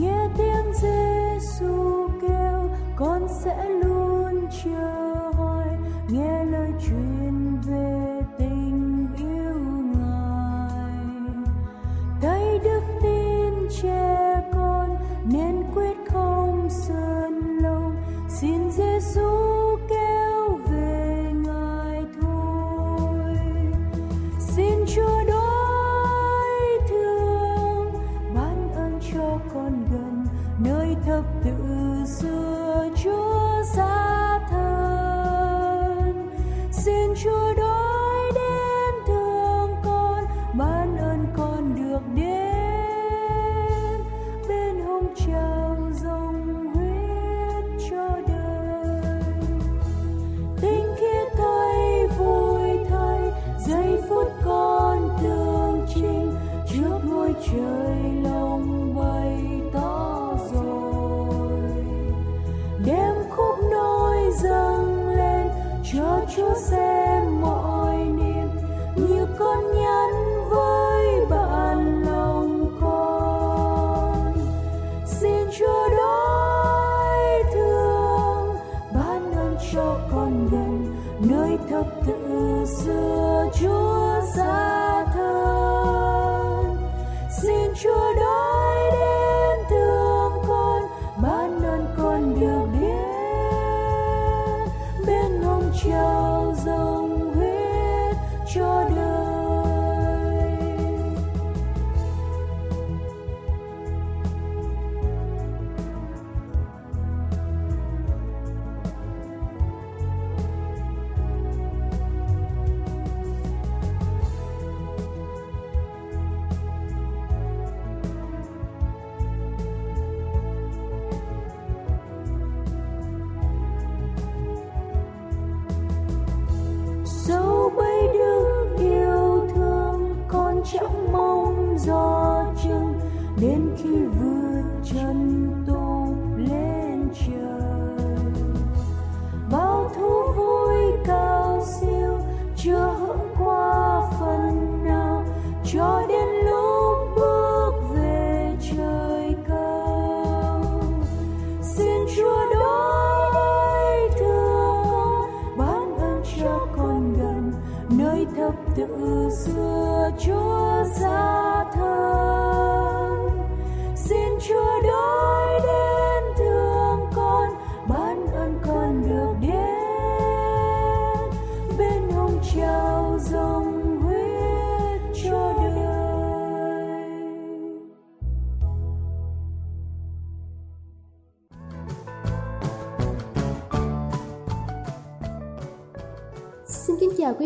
nghe tiếng Giêsu kêu con sẽ luôn chờ. Phút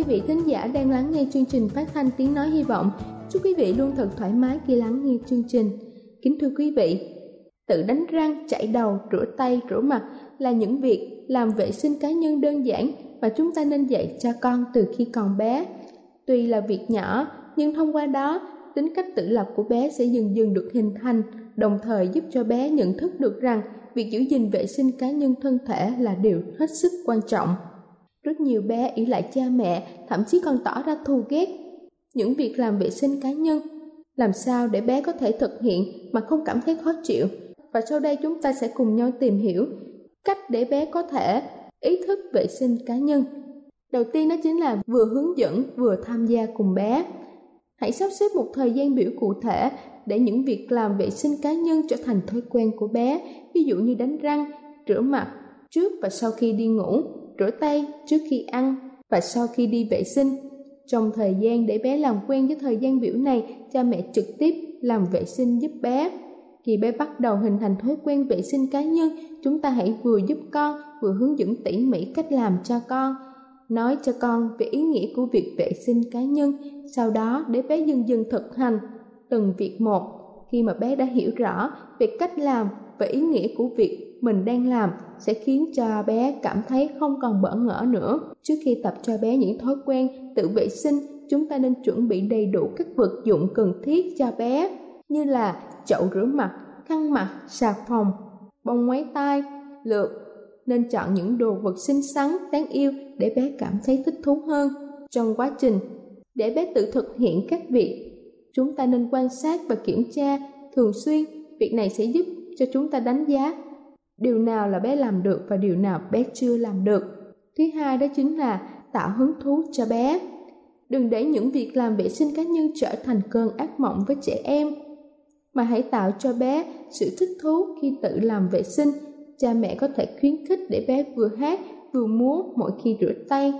vị thính giả đang lắng nghe chương trình phát thanh tiếng nói hy vọng. Chúc quý vị luôn thật thoải mái khi lắng nghe chương trình. Kính thưa quý vị, tự đánh răng, chải đầu, rửa tay, rửa mặt là những việc làm vệ sinh cá nhân đơn giản mà chúng ta nên dạy cho con từ khi còn bé. Tuy là việc nhỏ, nhưng thông qua đó, tính cách tự lập của bé sẽ dần dần được hình thành, đồng thời giúp cho bé nhận thức được rằng việc giữ gìn vệ sinh cá nhân thân thể là điều hết sức quan trọng. Rất nhiều bé ỷ lại cha mẹ, thậm chí còn tỏ ra thù ghét những việc làm vệ sinh cá nhân. Làm sao để bé có thể thực hiện mà không cảm thấy khó chịu? Và sau đây chúng ta sẽ cùng nhau tìm hiểu cách để bé có thể ý thức vệ sinh cá nhân. Đầu tiên đó chính là vừa hướng dẫn vừa tham gia cùng bé. Hãy sắp xếp một thời gian biểu cụ thể để những việc làm vệ sinh cá nhân trở thành thói quen của bé, ví dụ như đánh răng, rửa mặt trước và sau khi đi ngủ, rửa tay trước khi ăn và sau khi đi vệ sinh. Trong thời gian để bé làm quen với thời gian biểu này, cha mẹ trực tiếp làm vệ sinh giúp bé. Khi bé bắt đầu hình thành thói quen vệ sinh cá nhân, chúng ta hãy vừa giúp con, vừa hướng dẫn tỉ mỉ cách làm cho con. Nói cho con về ý nghĩa của việc vệ sinh cá nhân, sau đó để bé dần dần thực hành từng việc một. Khi mà bé đã hiểu rõ về cách làm và ý nghĩa của việc mình đang làm sẽ khiến cho bé cảm thấy không còn bỡ ngỡ nữa. Trước khi tập cho bé những thói quen tự vệ sinh, chúng ta nên chuẩn bị đầy đủ các vật dụng cần thiết cho bé như là chậu rửa mặt, khăn mặt, xà phòng, bông ngoáy tai, lược. Nên chọn những đồ vật xinh xắn, đáng yêu để bé cảm thấy thích thú hơn. Trong quá trình, để bé tự thực hiện các việc, chúng ta nên quan sát và kiểm tra thường xuyên. Việc này sẽ giúp cho chúng ta đánh giá điều nào là bé làm được và điều nào bé chưa làm được. Thứ hai đó chính là tạo hứng thú cho bé. Đừng để những việc làm vệ sinh cá nhân trở thành cơn ác mộng với trẻ em mà hãy tạo cho bé sự thích thú khi tự làm vệ sinh. Cha mẹ có thể khuyến khích để bé vừa hát vừa múa mỗi khi rửa tay,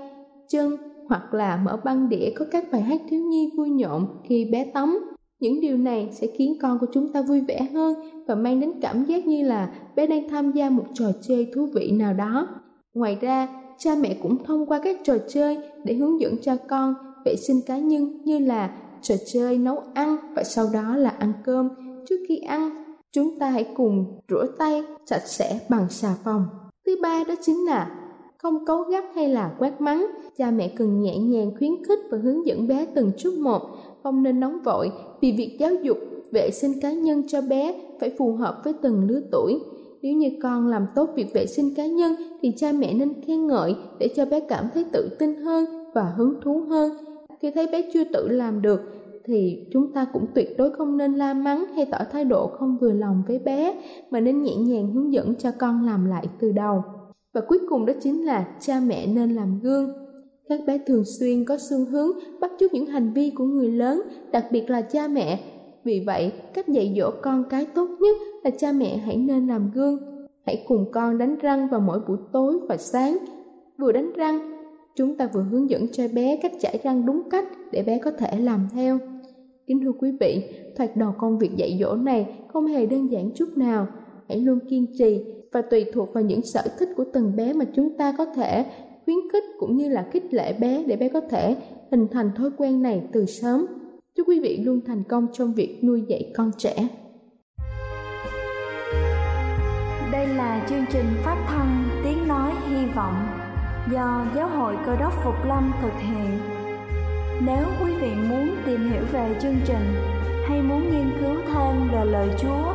chân hoặc là mở băng đĩa có các bài hát thiếu nhi vui nhộn khi bé tắm. Những điều này sẽ khiến con của chúng ta vui vẻ hơn và mang đến cảm giác như là bé đang tham gia một trò chơi thú vị nào đó. Ngoài ra, cha mẹ cũng thông qua các trò chơi để hướng dẫn cho con vệ sinh cá nhân như là trò chơi nấu ăn và sau đó là ăn cơm trước khi ăn, chúng ta hãy cùng rửa tay sạch sẽ bằng xà phòng. Thứ ba đó chính là không cấu gắt hay là quát mắng, cha mẹ cần nhẹ nhàng khuyến khích và hướng dẫn bé từng chút một, không nên nóng vội vì việc giáo dục vệ sinh cá nhân cho bé phải phù hợp với từng lứa tuổi. Nếu như con làm tốt việc vệ sinh cá nhân thì cha mẹ nên khen ngợi để cho bé cảm thấy tự tin hơn và hứng thú hơn. Khi thấy bé chưa tự làm được thì chúng ta cũng tuyệt đối không nên la mắng hay tỏ thái độ không vừa lòng với bé mà nên nhẹ nhàng hướng dẫn cho con làm lại từ đầu và cuối cùng đó chính là cha mẹ nên làm gương. Các bé thường xuyên có xu hướng bắt chước những hành vi của người lớn đặc biệt là cha mẹ. Vì vậy cách dạy dỗ con cái tốt nhất là cha mẹ hãy nên làm gương. Hãy cùng con đánh răng vào mỗi buổi tối và sáng. Vừa đánh răng chúng ta vừa hướng dẫn cho bé cách chải răng đúng cách để bé có thể làm theo. Kính thưa quý vị, thoạt đầu công việc dạy dỗ này không hề đơn giản chút nào. Hãy luôn kiên trì và tùy thuộc vào những sở thích của từng bé mà chúng ta có thể khuyến khích cũng như là khích lệ bé để bé có thể hình thành thói quen này từ sớm. Chúc quý vị luôn thành công trong việc nuôi dạy con trẻ. Đây là chương trình phát thanh Tiếng Nói Hy Vọng do Giáo hội Cơ đốc Phục Lâm thực hiện nếu quý vị muốn tìm hiểu về chương trình hay muốn nghiên cứu thêm về lời Chúa,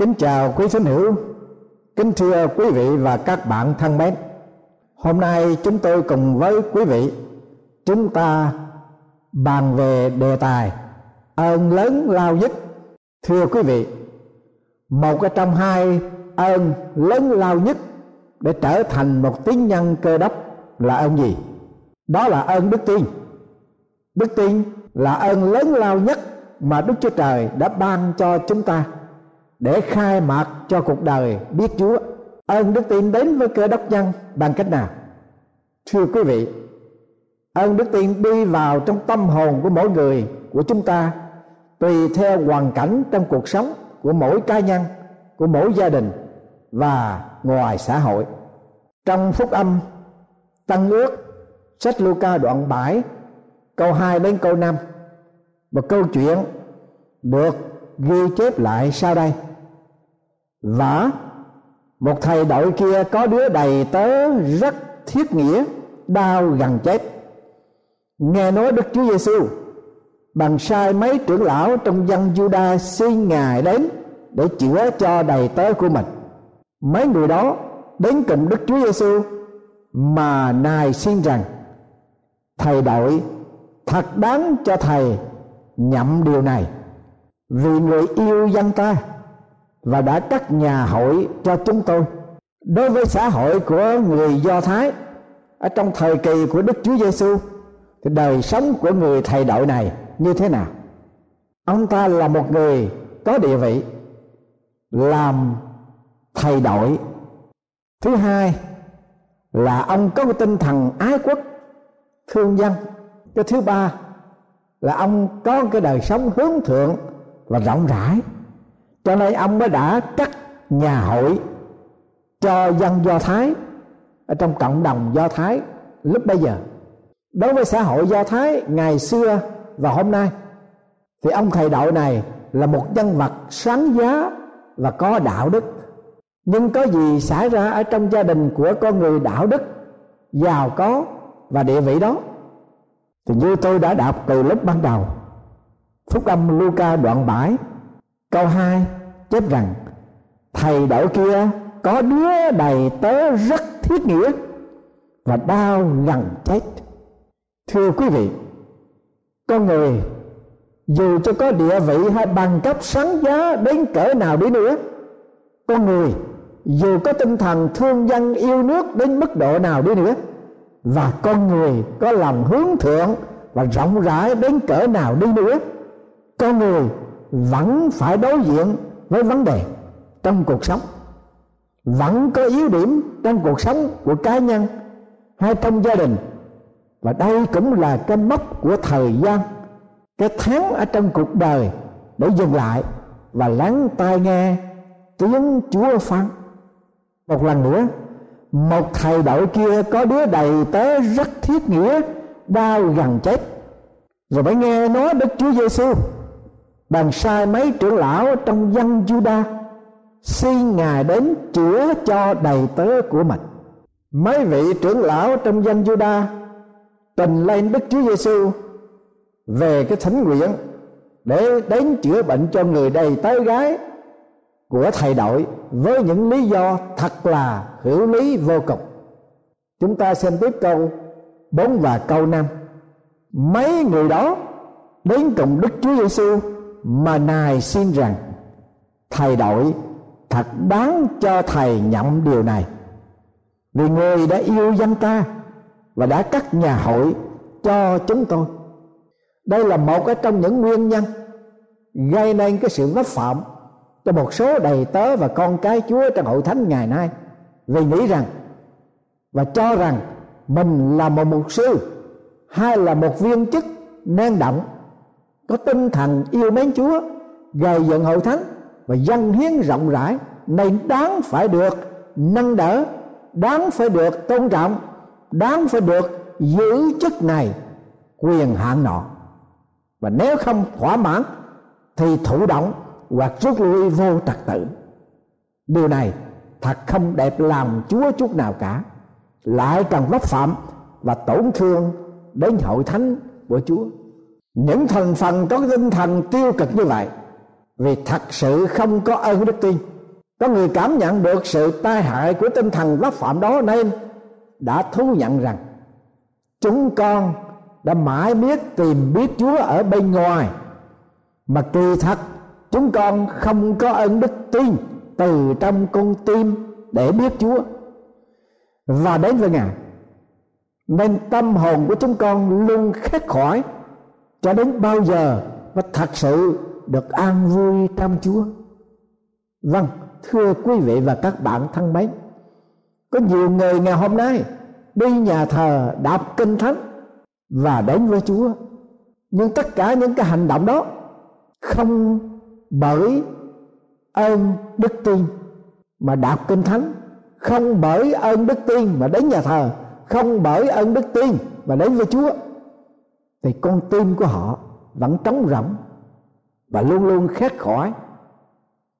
Kính chào quý thính hữu, kính thưa quý vị và các bạn thân mến. Hôm nay chúng tôi cùng với quý vị chúng ta bàn về đề tài ơn lớn lao nhất. Thưa quý vị, một trong hai ơn lớn lao nhất để trở thành một tín nhân cơ đốc là ơn gì? Đó là ơn đức tin. Đức tin là ơn lớn lao nhất mà Đức Chúa Trời đã ban cho chúng ta để khai mạc cho cuộc đời biết Chúa. Ơn đức tin đến với cơ đốc nhân bằng cách nào? Thưa quý vị, ơn đức tin đi vào trong tâm hồn của mỗi người của chúng ta tùy theo hoàn cảnh trong cuộc sống của mỗi cá nhân, của mỗi gia đình và ngoài xã hội. Trong phúc âm Tăng ước sách Luca đoạn 7 câu 2 đến câu 5 một câu chuyện được ghi chép lại sau đây và một thầy đội kia có đứa đầy tớ rất thiết nghĩa, đau gần chết. Nghe nói đức chúa giêsu bằng sai mấy trưởng lão trong dân juda xin ngài đến để chữa cho đầy tớ của mình. Mấy người đó đến cùng đức chúa giêsu mà nài xin rằng, thầy đội, thật đáng cho thầy nhậm điều này, vì người yêu dân ta và đã cắt nhà hội cho chúng tôi. Đối với xã hội của người do thái, ở trong thời kỳ của đức chúa giêsu thì đời sống của người thầy đội này như thế nào? Ông ta là một người có địa vị làm thầy đội. Thứ hai là ông có cái tinh thần ái quốc, thương dân. Cái thứ ba là ông có cái đời sống hướng thượng và rộng rãi cho nên ông mới đã cắt nhà hội cho dân do thái ở trong cộng đồng do thái lúc bây giờ. Đối với xã hội do thái ngày xưa và hôm nay, thì ông thầy đạo này là một nhân vật sáng giá và có đạo đức. Nhưng có gì xảy ra ở trong gia đình của con người đạo đức, giàu có và địa vị đó? Thì như tôi đã đọc từ lúc ban đầu, phúc âm Luca đoạn 7 câu 2 chép rằng, thầy đạo kia có đứa đầy tớ rất thiết nghĩa và đau gần chết. Thưa quý vị, con người dù cho có địa vị hay bằng cấp sáng giá đến cỡ nào đi nữa, con người dù có tinh thần thương dân yêu nước đến mức độ nào đi nữa, và con người có lòng hướng thượng và rộng rãi đến cỡ nào đi nữa, con người vẫn phải đối diện với vấn đề trong cuộc sống. Vẫn có yếu điểm trong cuộc sống của cá nhân hay trong gia đình. Và đây cũng là cái mốc của thời gian, cái tháng ở trong cuộc đời để dừng lại và lắng tai nghe tiếng Chúa phán. Một lần nữa, một thầy đội kia có đứa đầy tớ rất thiết nghĩa, đau gần chết. Rồi phải nghe nói đức chúa giêsu bàn sai mấy trưởng lão trong dân juda xin ngài đến chữa cho đầy tớ của mình. Mấy vị trưởng lão trong dân juda trình lên đức chúa giêsu về cái thánh nguyện để đến chữa bệnh cho người đầy tớ gái của thầy đội với những lý do thật là hữu lý vô cùng. Chúng ta xem tiếp câu 4 và câu 5 mấy người đó đến cùng Đức Chúa Giêsu mà nài xin rằng, thầy đổi, thật đáng cho thầy nhậm điều này. Vì người đã yêu dân ta và đã cắt nhà hội cho chúng tôi đây là một trong những nguyên nhân gây nên cái sự vấp phạm cho một số đầy tớ và con cái Chúa trong hội thánh ngày nay. Vì nghĩ rằng và cho rằng mình là một mục sư hay là một viên chức năng động có tinh thần yêu mến Chúa, gầy dựng hội thánh và dân hiến rộng rãi. Này, đáng phải được nâng đỡ, đáng phải được tôn trọng, đáng phải được giữ chức này, quyền hạn nọ. Và nếu không thỏa mãn thì thụ động hoặc rút lui vô trật tự. Điều này thật không đẹp làm chúa chút nào cả. Lại càng vấp phạm và tổn thương đến hội thánh của chúa những thành phần có tinh thần tiêu cực như vậy, vì thật sự không có ơn đức tin. Có người cảm nhận được sự tai hại của tinh thần pháp phạm đó nên đã thú nhận rằng chúng con đã mãi biết tìm biết Chúa ở bên ngoài. Mà kỳ thật, chúng con không có ơn đức tin từ trong con tim để biết Chúa. Và đến với Ngài, nên tâm hồn của chúng con luôn khép khỏi cho đến bao giờ và thật sự được an vui trong Chúa. Vâng, thưa quý vị và các bạn thân mến, có nhiều người ngày hôm nay đi nhà thờ đọc kinh thánh và đến với Chúa, nhưng tất cả những cái hành động đó không bởi ơn đức tin mà đọc kinh thánh không bởi ơn đức tin mà đến nhà thờ không bởi ơn đức tin mà đến với Chúa thì con tim của họ vẫn trống rỗng và luôn luôn khát khỏi,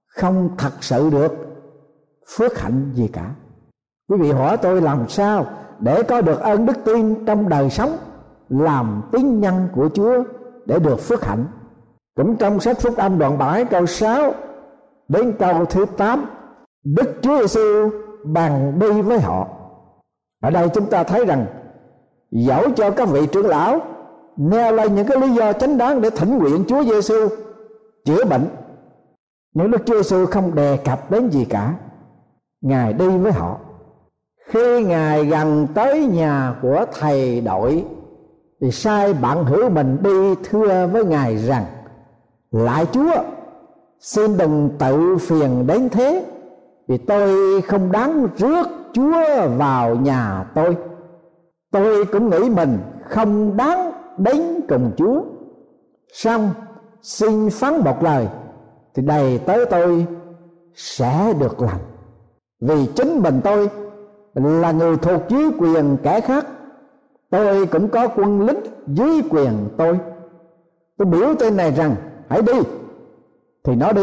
không thật sự được phước hạnh gì cả. Quý vị hỏi tôi làm sao để có được ơn đức tin trong đời sống làm tín nhân của Chúa để được phước hạnh? Cũng trong sách phúc âm đoạn 7 câu 6 đến câu thứ 8 Đức Chúa Giêsu bàn đi với họ. Ở đây chúng ta thấy rằng, dẫu cho các vị trưởng lão nêu lên những cái lý do chính đáng để thỉnh nguyện Chúa Giêsu chữa bệnh. Những Đức Chúa Giêsu không đề cập đến gì cả, Ngài đi với họ. Khi Ngài gần tới nhà của thầy đội, thì sai bạn hữu mình đi thưa với Ngài rằng, lại Chúa, xin đừng tự phiền đến thế, vì tôi không đáng rước Chúa vào nhà tôi. Tôi cũng nghĩ mình không đáng đến cùng Chúa. Xong, xin phán một lời, thì đầy tới tôi sẽ được lành vì chính mình tôi là người thuộc dưới quyền kẻ khác, tôi cũng có quân lính dưới quyền tôi. Tôi biểu tên này rằng, hãy đi. Thì nó đi.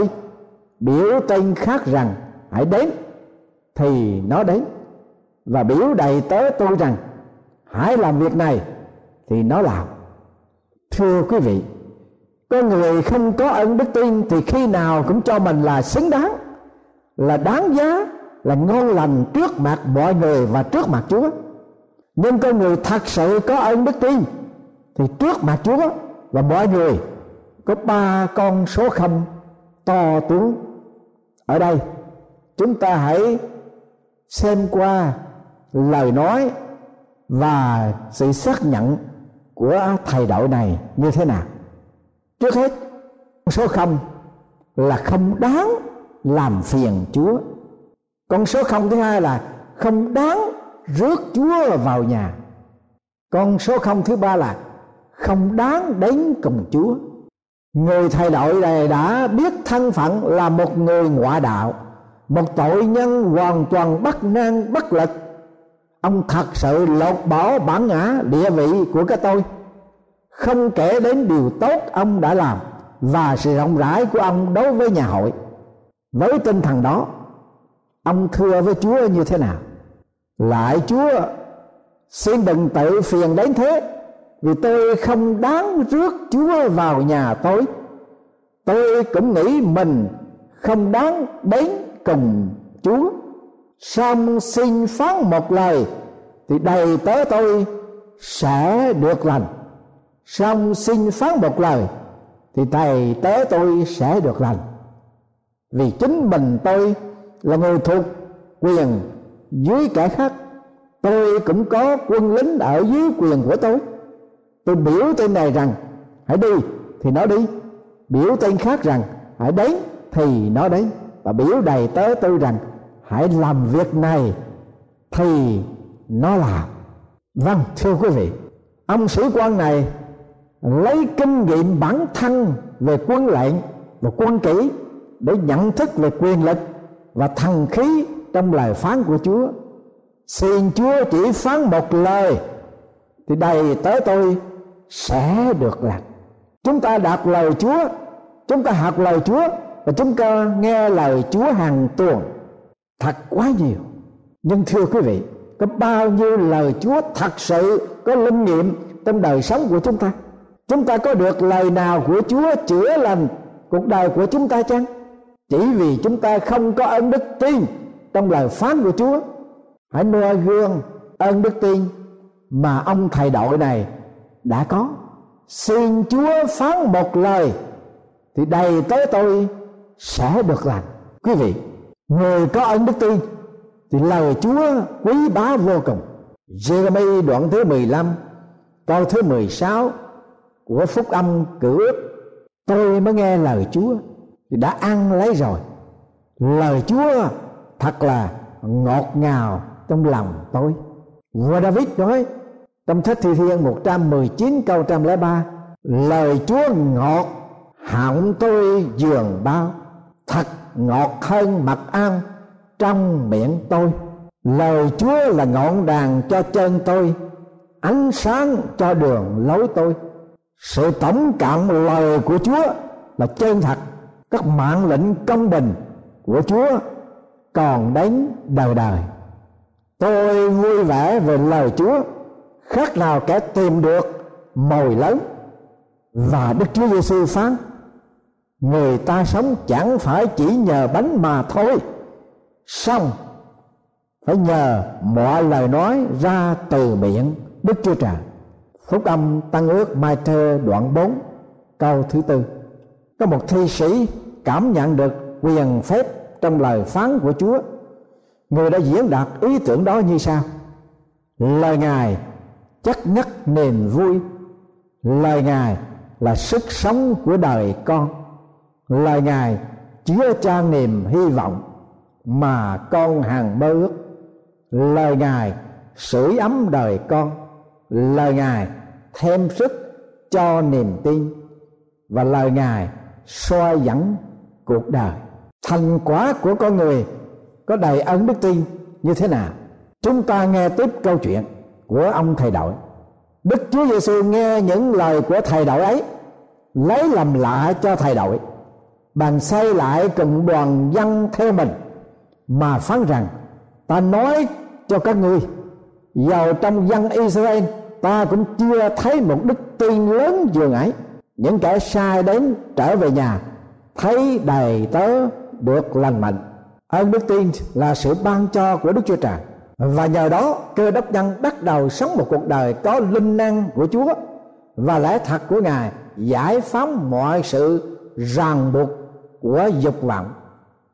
Biểu tên khác rằng, hãy đến. Thì nó đến. Và biểu đầy tớ tôi rằng, hãy làm việc này. Thì nó làm thưa quý vị, có người không có ơn đức tin thì khi nào cũng cho mình là xứng đáng, là đáng giá, là ngon lành trước mặt mọi người và trước mặt chúa. Nhưng con người thật sự có ơn đức tin thì trước mặt chúa và mọi người, có ba con số không to tướng ở đây. Chúng ta hãy xem qua lời nói và sự xác nhận của thầy đạo này như thế nào? Trước hết số không là không đáng làm phiền chúa. Con số không thứ hai là không đáng rước chúa vào nhà. Con số không thứ ba là không đáng đến cùng chúa. Người thầy đội này đã biết thân phận là một người ngoại đạo một tội nhân hoàn toàn bất năng, bất lực ông thật sự lột bỏ bản ngã địa vị của cái tôi. Không kể đến điều tốt ông đã làm và sự rộng rãi của ông đối với nhà hội. Với tinh thần đó, ông thưa với chúa như thế nào? Lại chúa, xin đừng tự phiền đến thế, vì tôi không đáng rước chúa vào nhà tôi. Tôi cũng nghĩ mình không đáng đến cùng chúa song xin phán một lời, thì đầy tớ tôi sẽ được lành. Song xin phán một lời, thì đầy tớ tôi sẽ được lành. Vì chính mình tôi là người thuộc quyền dưới kẻ khác, tôi cũng có quân lính ở dưới quyền của tôi. Tôi biểu tên này rằng, hãy đi, thì nó đi. Biểu tên khác rằng, hãy đến, thì nó đến. Và biểu đầy tớ tôi rằng hãy làm việc này thì nó làm vâng thưa quý vị ông sĩ quan này lấy kinh nghiệm bản thân về quân lệnh và quân kỹ để nhận thức về quyền lực và thần khí trong lời phán của Chúa. Xin Chúa chỉ phán một lời thì đầy tới tôi sẽ được lành. Chúng ta đọc lời Chúa, chúng ta học lời Chúa và chúng ta nghe lời Chúa hàng tuần thật quá nhiều. Nhưng thưa quý vị, có bao nhiêu lời Chúa thật sự có linh nghiệm trong đời sống của chúng ta? Chúng ta có được lời nào của Chúa chữa lành cuộc đời của chúng ta chăng chỉ vì chúng ta không có ơn đức tin trong lời phán của Chúa hãy noi gương ơn đức tin mà ông thầy đội này đã có xin Chúa phán một lời thì đầy tới tôi sẽ được lành quý vị người có ơn đức tin, thì lời Chúa quý bá vô cùng. Jeremy đoạn thứ 15 câu thứ 16 của phúc âm cử ước. Tôi mới nghe lời Chúa, thì đã ăn lấy rồi. Lời Chúa thật là ngọt ngào trong lòng tôi. Vua David nói, trong sách thi thiên 119 câu 103 lời Chúa ngọt, họng tôi giường bao thật ngọt hơn mật ăn trong miệng tôi. Lời Chúa là ngọn đàn cho chân tôi, ánh sáng cho đường lối tôi. Sự tổng cộng lời của Chúa là chân thật, các mạng lệnh công bình của Chúa còn đến đời đời. Tôi vui vẻ về lời Chúa, khác nào kẻ tìm được mồi lớn và Đức Chúa Giêsu phán người ta sống chẳng phải chỉ nhờ bánh mà thôi. Xong, phải nhờ mọi lời nói ra từ miệng. Đức Chúa Trời, Phúc âm Tăng ước Mai Thơ đoạn 4 câu thứ tư. Có một thi sĩ cảm nhận được quyền phép trong lời phán của Chúa. Người đã diễn đạt ý tưởng đó như sau. Lời Ngài chắc nhất niềm vui. Lời Ngài là sức sống của đời con. Lời Ngài chứa cha niềm hy vọng Mà con hàng mơ ước. Lời Ngài sưởi ấm đời con. Lời Ngài thêm sức cho niềm tin. Và lời Ngài soi dẫn cuộc đời. Thành quả của con người có đầy ơn đức tin như thế nào? Chúng ta nghe tiếp câu chuyện của ông thầy đội. Đức chúa giêsu nghe những lời của thầy đội ấy, lấy làm lạ cho thầy đội bàn xây lại cùng đoàn dân theo mình. Mà phán rằng, ta nói cho các ngươi, giàu trong dân Israel, ta cũng chưa thấy một đức tin lớn dường ấy những kẻ sai đến trở về nhà, thấy đầy tớ được lành mạnh. Ơn đức tin là sự ban cho của đức chúa trời. Và nhờ đó, cơ đốc nhân bắt đầu sống một cuộc đời có linh năng của chúa. Và lẽ thật của ngài giải phóng mọi sự ràng buộc của dục vọng.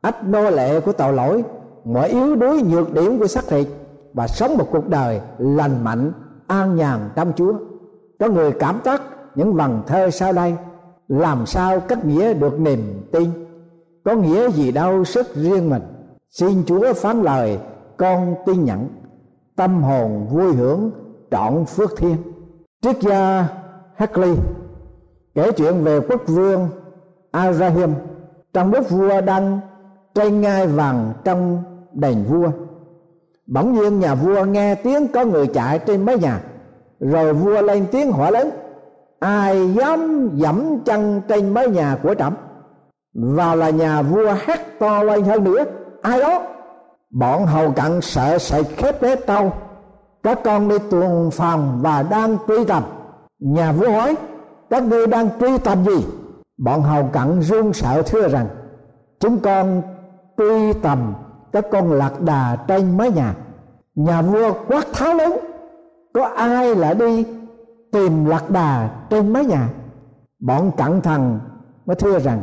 Ách nô lệ của tội lỗi, mọi yếu đuối nhược điểm của xác thịt và sống một cuộc đời lành mạnh, an nhàn trong chúa. Có người cảm tác những vần thơ sau đây, làm sao cách nghĩa được niềm tin? Có nghĩa gì đâu sức riêng mình? Xin chúa phán lời, con tin nhận. Tâm hồn vui hưởng, trọn phước thiên. Triết gia Hackley kể chuyện về quốc vương Arahim trong lúc vua đang tranh ngai vàng trong đền vua, bỗng nhiên nhà vua nghe tiếng có người chạy trên mái nhà. Rồi vua lên tiếng hỏi lớn, ai dám dẫm chân trên mái nhà của trẫm? Và là nhà vua hét to lên hơn nữa, ai đó? Bọn hầu cận sợ sệt khép đế trâu các con đi tuần phòng và đang truy tầm. Nhà vua hỏi, các ngươi đang truy tầm gì? Bọn hầu cận run sợ thưa rằng, chúng con truy tầm các con lạc đà trên mái nhà nhà vua quát tháo lớn, có ai lại đi tìm lạc đà trên mái nhà? Bọn cẩn thần mới thưa rằng,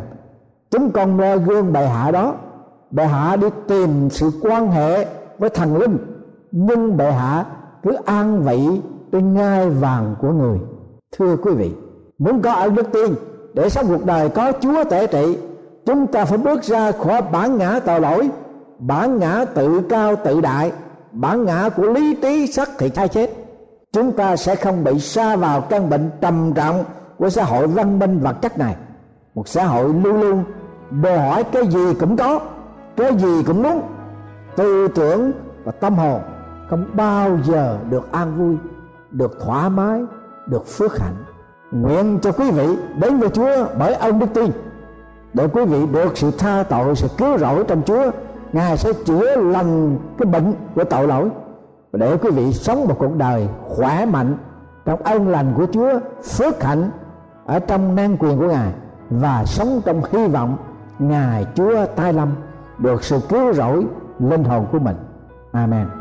chúng con noi gương bệ hạ đó, bệ hạ đi tìm sự quan hệ với thần linh, nhưng bệ hạ cứ an vị trên ngai vàng của người. Thưa quý vị, muốn có ở đức tiên để sống cuộc đời có chúa tể trị, chúng ta phải bước ra khỏi bản ngã tội lỗi, bản ngã tự cao tự đại, bản ngã của lý trí sắc thì thay chết. Chúng ta sẽ không bị sa vào căn bệnh trầm trọng của xã hội văn minh vật chất này. Một xã hội luôn luôn đòi hỏi cái gì cũng có, cái gì cũng muốn. Tư tưởng và tâm hồn không bao giờ được an vui, được thoải mái, được phước hạnh nguyện cho quý vị đến với chúa bởi ơn đức tin, để quý vị được sự tha tội, sự cứu rỗi trong chúa. Ngài sẽ chữa lành cái bệnh của tội lỗi, để quý vị sống một cuộc đời khỏe mạnh trong ơn lành của chúa, phước hạnh ở trong năng quyền của ngài, và sống trong hy vọng ngài chúa tai lâm được sự cứu rỗi linh hồn của mình. Amen.